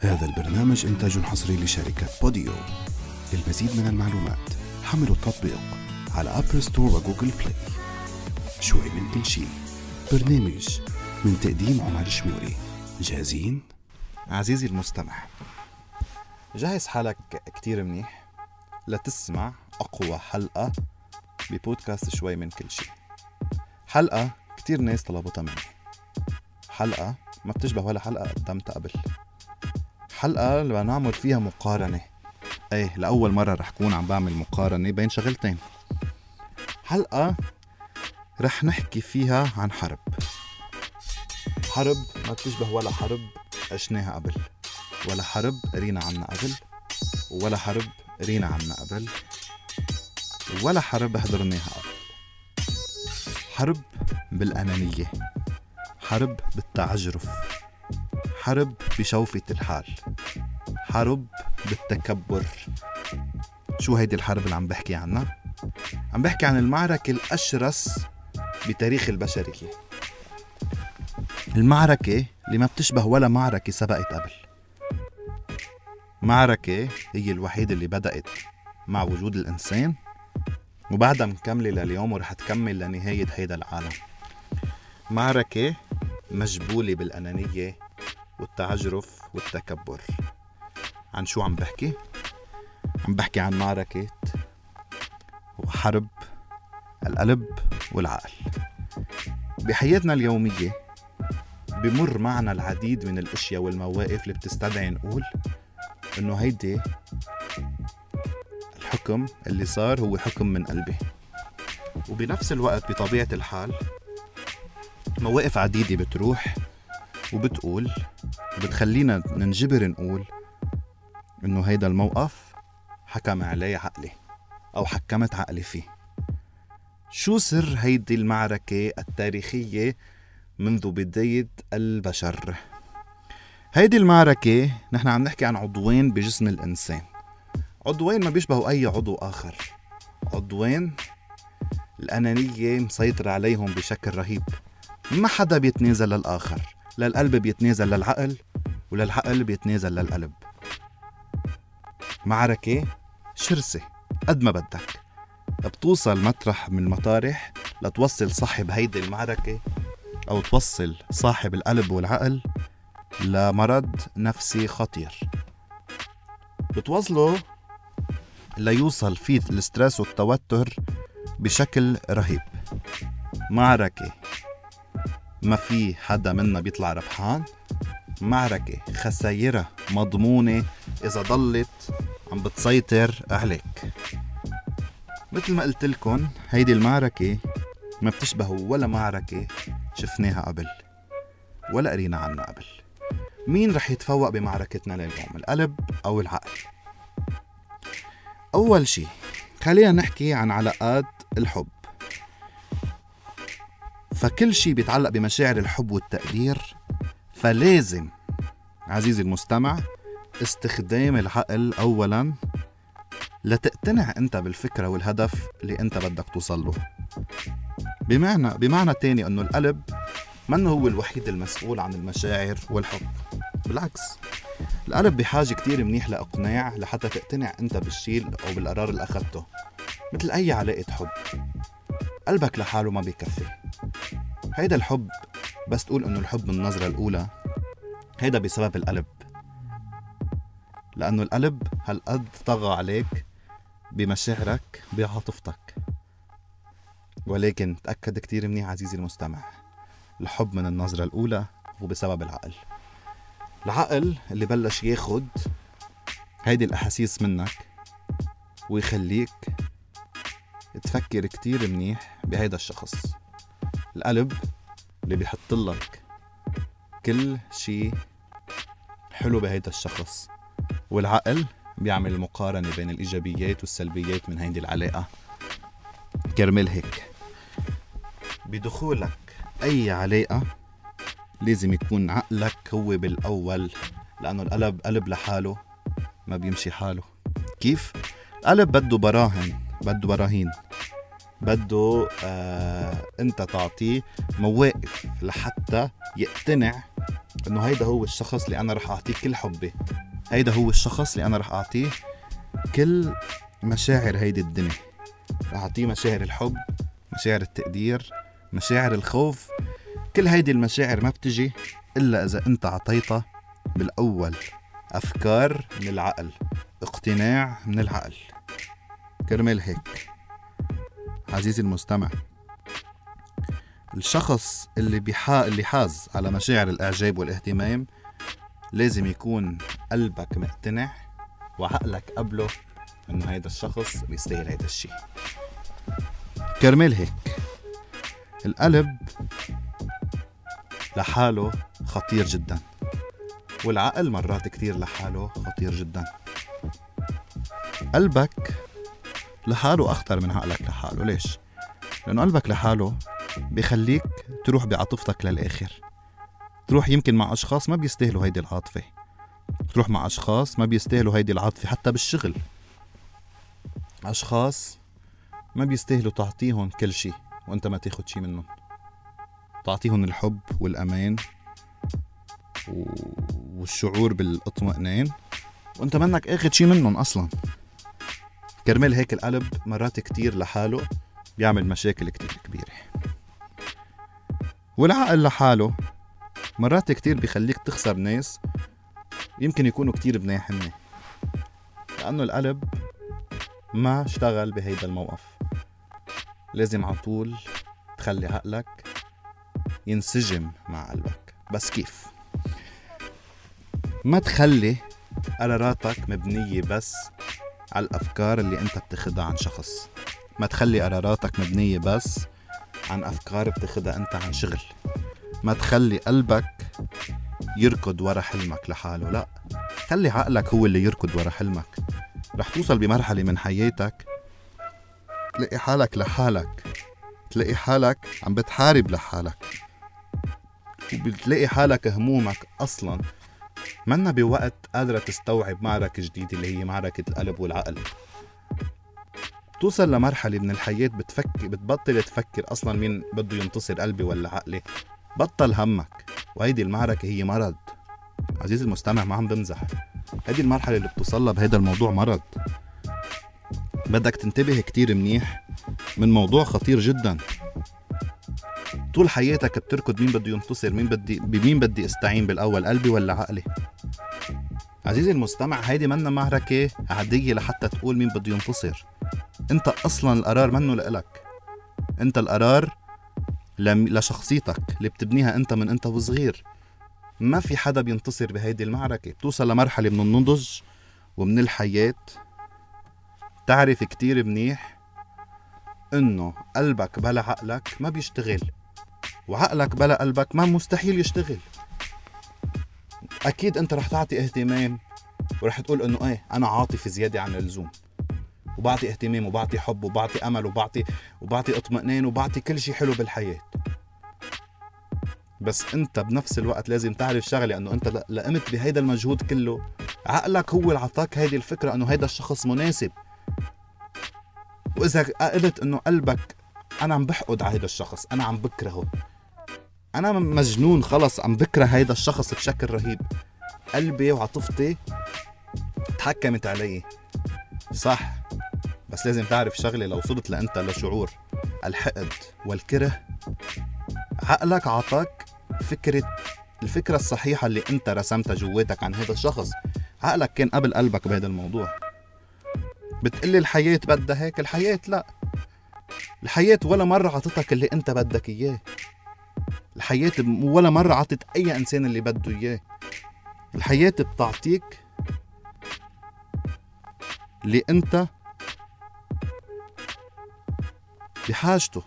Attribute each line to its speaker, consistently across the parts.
Speaker 1: هذا البرنامج إنتاج حصري لشركة Podeo. للمزيد من المعلومات حملوا التطبيق على Apple Store و Google Play شوي من كل شيء. برنامج من تقديم عمر شموري. جاهزين؟
Speaker 2: عزيزي المستمع جهز حالك كتير منيح لتسمع أقوى حلقة ببودكاست شوي من كل شيء. حلقة كتير ناس طلبتها مني. حلقة ما بتشبه ولا حلقة قدمتها قبل. حلقة اللي نعمل فيها مقارنة. إيه لأول مرة رح كون عم بعمل مقارنة بين شغلتين. حلقة رح نحكي فيها عن حرب. حرب ما بتشبه ولا حرب عشناها قبل. ولا حرب قرينا عنها قبل. ولا حرب قرينا عنها قبل. ولا حرب حضرناها قبل. حرب بالأنانية. حرب بالتعجرف. حرب بشوفة الحال. حرب بالتكبر. شو هيدي الحرب اللي عم بحكي عنها؟ عم بحكي عن المعركة الأشرس بتاريخ البشرية. المعركة اللي ما بتشبه ولا معركة سبقت قبل. معركة هي الوحيدة اللي بدأت مع وجود الإنسان وبعدها مكملة لليوم ورح تكمل لنهاية هيدا العالم. معركة مجبولة بالأنانية والتعجرف والتكبر. عن شو عم بحكي؟ عم بحكي عن معركة وحرب القلب والعقل. بحياتنا اليومية بمر معنا العديد من الأشياء والمواقف اللي بتستدعي نقول إنه هيدي الحكم اللي صار هو حكم من قلبي. وبنفس الوقت بطبيعة الحال مواقف عديدة بتروح وبتقول وبتخلينا ننجبر نقول إنه هيدا الموقف حكم عليه عقلي أو حكمت عقلي فيه. شو سر هيدي المعركة التاريخية منذ بداية البشر؟ هيدي المعركة نحن عم نحكي عن عضوين بجسم الإنسان. عضوين ما بيشبهوا أي عضو آخر. عضوين الأنانية مسيطرة عليهم بشكل رهيب. ما حدا بيتنازل للآخر لا القلب بيتنازل للعقل. ولا العقل بيتنازل للقلب. معركة شرسة قد ما بدك. بتوصل مطرح من المطارح لتوصل صاحب هيدي المعركة أو توصل صاحب القلب والعقل لمرض نفسي خطير. بتوصله ليوصل فيه الستريس والتوتر بشكل رهيب. معركة ما في حدا منا بيطلع ربحان. معركة خسايرها مضمونة إذا ضلت عم بتسيطر عليك مثل ما قلت لكم هيدي المعركة ما بتشبه ولا معركة شفناها قبل ولا قرينا عنها قبل. مين رح يتفوق بمعركتنا لليوم القلب أو العقل؟ أول شي خلينا نحكي عن علاقات الحب. فكل شي بيتعلق بمشاعر الحب والتقدير فلازم عزيزي المستمع استخدام العقل أولا لتقتنع أنت بالفكرة والهدف اللي أنت بدك توصل له. بمعنى بمعنى تاني أنه القلب منه هو الوحيد المسؤول عن المشاعر والحب؟ بالعكس القلب بحاجة كتير منيح لإقناع لحتى تقتنع أنت بالشيء أو بالقرار اللي أخذته مثل أي علاقة حب. قلبك لحاله ما بيكفي. هيدا الحب بس تقول إنه الحب من النظرة الأولى؟ هيدا بسبب القلب. لأنه القلب هالقد طغى عليك بمشاعرك بعاطفتك. ولكن تأكد كتير منيح عزيزي المستمع الحب من النظرة الأولى هو بسبب العقل. العقل اللي بلش ياخد هيدي الأحاسيس منك ويخليك تفكر كتير منيح بهيدا الشخص. القلب اللي بيحط لك كل شيء حلو بهيدا الشخص. والعقل بيعمل المقارنة بين الإيجابيات والسلبيات من هيدي العلاقة. كرمال هيك. بدخولك أي علاقة لازم يكون عقلك هو بالأول لأنه القلب قلب لحاله ما بيمشي حاله. كيف؟ القلب بده براهن بده براهين. بده آه انت تعطيه مواقف لحتى يقتنع إنه هيدا هو الشخص اللي أنا رح أعطيه كل حبي. هيدا هو الشخص اللي أنا رح أعطيه كل مشاعر هيدي الدنيا. رح أعطيه مشاعر الحب مشاعر التقدير مشاعر الخوف. كل هيدي المشاعر ما بتجي إلا إذا أنت عطيتها بالأول. أفكار من العقل اقتناع من العقل. كرمال هيك. عزيزي المستمع الشخص اللي بيحا اللي حاز على مشاعر الإعجاب والاهتمام لازم يكون قلبك مقتنع وعقلك قبله إنه هيدا الشخص بيستاهل هيدا الشيء كرمال هيك القلب لحاله خطير جدا والعقل مرات كتير لحاله خطير جدا. قلبك لحاله أخطر من عقلك. لحاله. ليش؟ لأنه قلبك لحاله بخليك تروح بعاطفتك للآخر. تروح يمكن مع أشخاص ما بيستاهلوا هيدي العاطفة. تروح مع أشخاص ما بيستاهلوا هيدي العاطفة حتى بالشغل. أشخاص ما بيستاهلوا تعطيهم كل شيء وأنت ما تاخد شيء منهم. تعطيهم الحب والأمان والشعور بالإطمئنان وأنت منك آخد شي منهم أصلا. كرمال هيك القلب مرات كتير لحاله بيعمل مشاكل كتير كبيرة. والعقل لحاله مرات كتير بيخليك تخسر ناس يمكن يكونوا كتير مناح هن لأنه القلب ما اشتغل بهيدا الموقف. لازم على طول تخلي عقلك ينسجم مع قلبك. بس كيف؟ ما تخلي قراراتك مبنية بس على الأفكار اللي أنت بتاخدها عن شخص. ما تخلي قراراتك مبنية بس عن أفكار بتاخدها أنت عن شغل. ما تخلي قلبك يركض ورا حلمك لحاله لا. خلي عقلك هو اللي يركض ورا حلمك. رح توصل بمرحلة من حياتك تلاقي حالك لحالك. تلاقي حالك عم بتحارب لحالك. وبتلاقي حالك همومك أصلا منا بوقت قادرة تستوعب معركة جديدة اللي هي معركة القلب والعقل. بتوصل لمرحلة من الحياة بتفكر بتبطل تفكر أصلا مين بده ينتصر قلبي ولا عقلي. بطل همك. وهيدي المعركة هي مرض. عزيزي المستمع ما عم بمزح. هيدي المرحلة اللي بتوصلها بهيدا الموضوع مرض. بدك تنتبه كتير منيح من موضوع خطير جدا. طول حياتك بتركض مين بده ينتصر مين بدي بمين بدي استعين بالأول قلبي ولا عقلي؟ عزيزي المستمع هيدي منا معركة عادية لحتى تقول مين بده ينتصر. انت أصلا القرار منه لإلك. انت القرار لشخصيتك اللي بتبنيها انت من انت وصغير. ما في حدا بينتصر بهيدي المعركة. بتوصل لمرحلة من النضج ومن الحياة. تعرف كتير منيح إنه قلبك بلا عقلك ما بيشتغل. وعقلك بلا قلبك ما مستحيل يشتغل. أكيد أنت رح تعطي اهتمام ورح تقول إنه إيه أنا عاطفي زيادة عن اللزوم. وبعطي اهتمام وبعطي حب وبعطي أمل وبعطي وبعطي اطمئنان وبعطي كل شيء حلو بالحياة. بس أنت بنفس الوقت لازم تعرف شغلة إنه أنت لقمت بهيدا المجهود كله. عقلك هو اللي عطاك هيدي الفكرة إنه هيدا الشخص مناسب. وإذا قلت إنه قلبك أنا عم بحقد على هيدا الشخص أنا عم بكرهه. أنا مجنون خلص عم بكره هيدا الشخص بشكل رهيب. قلبي وعاطفتي تحكمت علي. صح بس لازم تعرف شغله لو وصلت لأنت لشعور الحقد والكره. عقلك عطاك فكرة الفكرة الصحيحة اللي أنت رسمتها جواتك عن هذا الشخص. عقلك كان قبل قلبك بهذا الموضوع. بتقلي الحياة بدها هيك؟ الحياة لا. الحياة ولا مرة عطتك اللي أنت بدك إياه. الحياة ولا مرة عطت أي إنسان اللي بده إياه. الحياة بتعطيك اللي أنت بحاجته.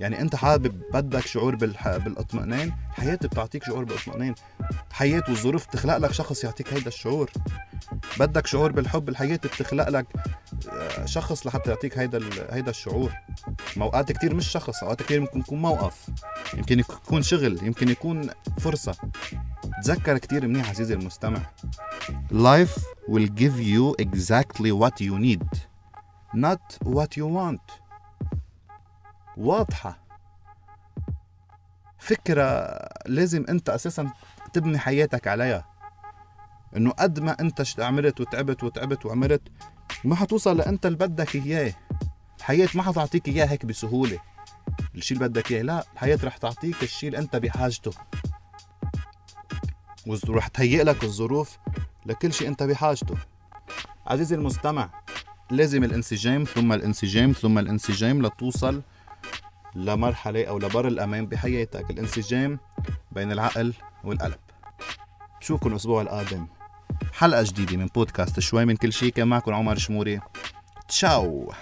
Speaker 2: يعني أنت حابب بدك شعور. بالاطمئنان الحياة بتعطيك شعور بالاطمئنان. حياة والظروف بتخلق لك شخص يعطيك هيدا الشعور. بدك شعور بالحب الحياة بتخلق لك شخص لحتى يعطيك هيدا هيدا الشعور. موقات كتير مش شخص أوقات كتير ممكن يكون موقف. يمكن يكون شغل يمكن يكون فرصة. تذكر كتير منيح عزيزي المستمع. Life will give you exactly what you need not what you want. واضحة. فكرة لازم أنت أساسا تبني حياتك عليها. إنه قد ما أنت عملت وتعبت وتعبت وعملت ما حتوصل لأنت اللي بدك إياه. الحياة ما حتعطيك إياه هيك بسهولة. الشيء اللي بدك إياه لا الحياة رح تعطيك الشيء اللي أنت بحاجته. ورح تهيئ لك الظروف لكل شيء أنت بحاجته. عزيزي المستمع لازم الانسجام ثم الانسجام ثم الانسجام لتوصل لمرحلة أو لبر الأمان بحياتك. الانسجام بين العقل والقلب. بشوفكم الأسبوع القادم. حلقة جديدة من بودكاست شوي من كل شيء كان معكم عمر شموري. تشاو.